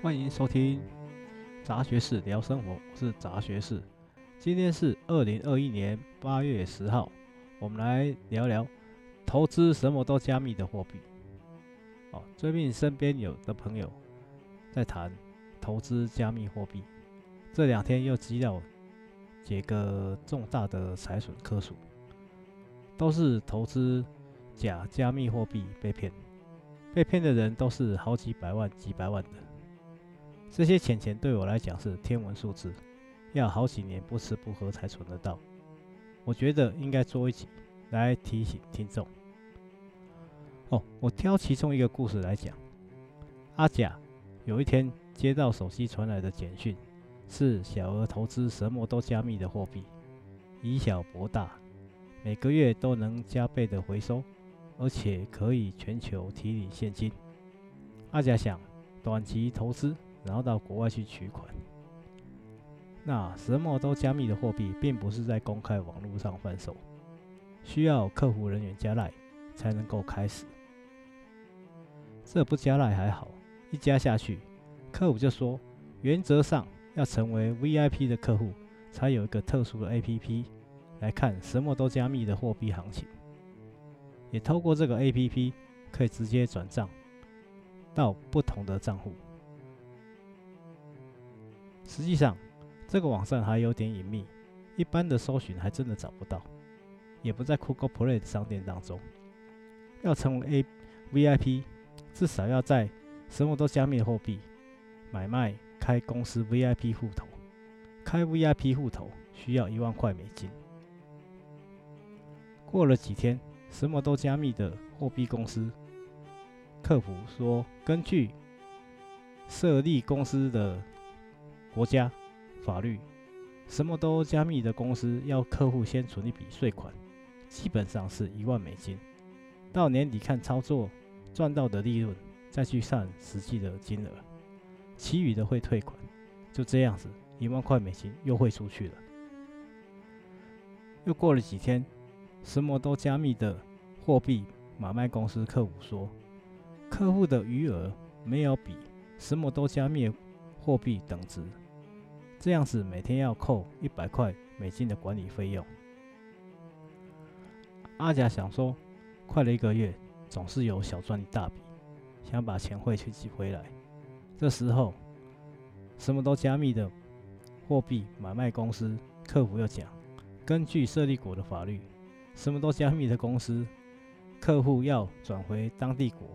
欢迎收听杂学士聊生活，我是杂学士。今天是二零二一年八月十号，我们来聊聊投资什么都加密的货币。哦，最近身边有的朋友在谈投资加密货币，这两天又接到几个重大的财损科诉，都是投资假加密货币被骗，被骗的人都是好几百万、几百万的。这些钱钱对我来讲是天文数字，要好几年不吃不喝才存得到。我觉得应该做一集来提醒听众。哦，我挑其中一个故事来讲。阿甲有一天接到手机传来的简讯，是小额投资什么都加密的货币，以小博大，每个月都能加倍的回收，而且可以全球提领现金。阿甲想短期投资。然后到国外去取款，那什么都加密的货币，并不是在公开网络上贩售，需要客服人员加赖才能够开始。这不加赖还好，一加下去，客服就说，原则上要成为 VIP 的客户，才有一个特殊的 APP 来看什么都加密的货币行情，也透过这个 APP 可以直接转账到不同的账户。实际上，这个网站还有点隐秘，一般的搜寻还真的找不到，也不在 Google Play 的商店当中。要成为 A VIP，至少要在什么都加密货币买卖开公司 VIP 户头，开 VIP 户头需要一万块美金。过了几天，什么都加密的货币公司客服说，根据设立公司的国家法律，什么都加密的公司要客户先存一笔税款，基本上是一万美金。到年底看操作赚到的利润，再去算实际的金额，其余的会退款。就这样子，一万块美金又汇出去了。又过了几天，什么都加密的货币买卖公司客服说，客户的余额没有比什么都加密货币等值。这样子每天要扣一百块美金的管理费用。阿甲想说，快了一个月，总是有小赚一大笔，想把钱汇去寄回来。这时候，什么都加密的货币买卖公司客服又讲，根据设立国的法律，什么都加密的公司客户要转回当地国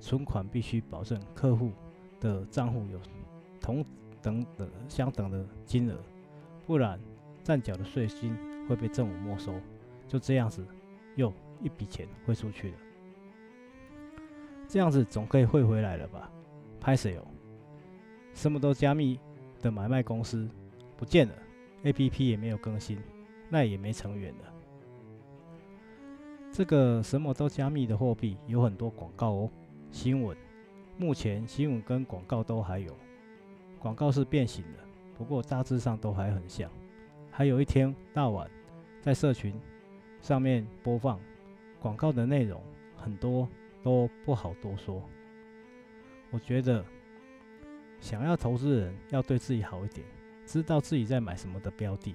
存款，必须保证客户的账户有同。等等相等的金额，不然暂缴的税金会被政府没收。就这样子，又一笔钱汇出去了。这样子总可以汇回来了吧？拍谁哦？什么都加密的买卖公司不见了，APP 也没有更新，那也没成员了。这个什么都加密的货币有很多广告哦，新闻。目前新闻跟广告都还有。广告是变形的，不过大致上都还很像。还有一天大晚在社群上面播放广告的内容，很多都不好多说。我觉得想要投资人要对自己好一点，知道自己在买什么的标的，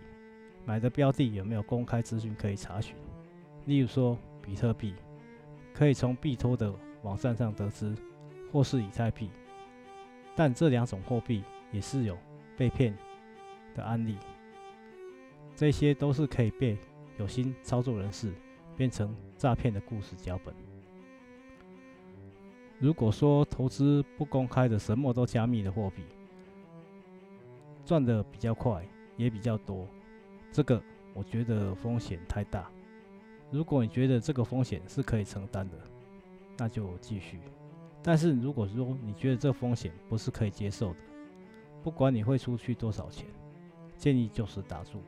买的标的有没有公开资讯可以查询。例如说比特币，可以从币托的网站上得知，或是以太币，但这两种货币。也是有被骗的案例，这些都是可以被有心操作人士变成诈骗的故事脚本。如果说投资不公开的什么都加密的货币，赚的比较快也比较多，这个我觉得风险太大。如果你觉得这个风险是可以承担的，那就继续。但是如果说你觉得这风险不是可以接受的，不管你会出去多少钱，建议就是打住。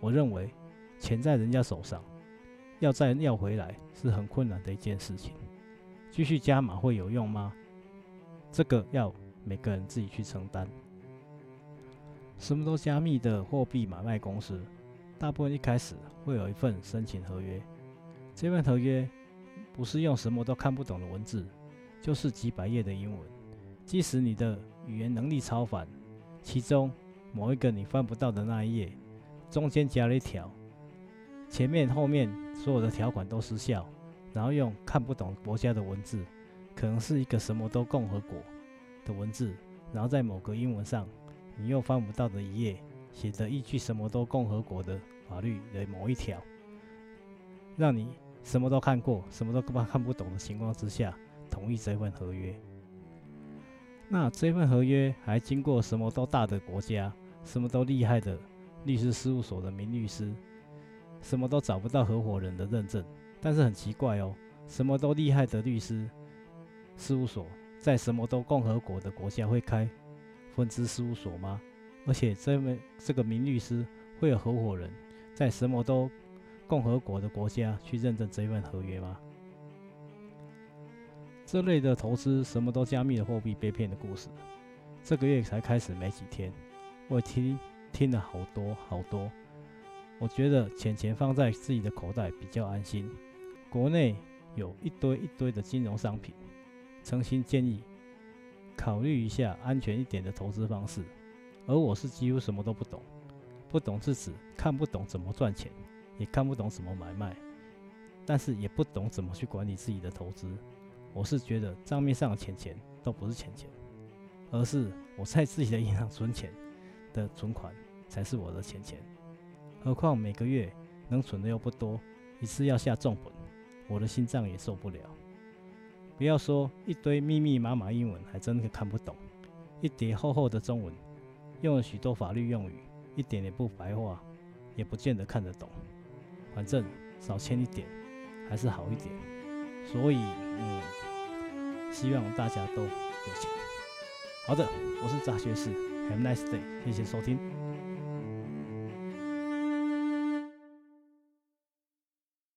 我认为钱在人家手上，要再要回来是很困难的一件事情。继续加码会有用吗？这个要每个人自己去承担。什么都加密的货币买卖公司，大部分一开始会有一份申请合约。这份合约不是用什么都看不懂的文字，就是几百页的英文。即使你的语言能力超凡，其中某一个你翻不到的那一页，中间夹了一条，前面后面所有的条款都失效，然后用看不懂国家的文字，可能是一个什么都共和国的文字，然后在某个英文上你又翻不到的一页，写着依据什么都共和国的法律的某一条，让你什么都看过，什么都根本看不懂的情况之下，同意这份合约。那这份合约还经过什么都大的国家，什么都厉害的律师事务所的名律师，什么都找不到合伙人的认证。但是很奇怪哦，什么都厉害的律师事务所在什么都共和国的国家会开分支事务所吗？而且这位这个名律师会有合伙人，在什么都共和国的国家去认证这份合约吗？这类的投资什么都加密的货币被骗的故事，这个月才开始没几天，我听听了好多好多。我觉得钱钱放在自己的口袋比较安心。国内有一堆一堆的金融商品，诚心建议考虑一下安全一点的投资方式。而我是几乎什么都不懂，不懂是指看不懂怎么赚钱，也看不懂怎么买卖，但是也不懂怎么去管理自己的投资。我是觉得账面上的钱钱都不是钱钱，而是我在自己的银行存钱的存款才是我的钱钱。何况每个月能存的又不多，一次要下重本，我的心脏也受不了。不要说一堆密密麻麻英文，还真的看不懂，一叠厚厚的中文。用了许多法律用语，一点也不白话，也不见得看得懂。反正少签一点还是好一点。所以，希望大家都有钱。好的，我是杂学士，Have a nice day，谢谢收听。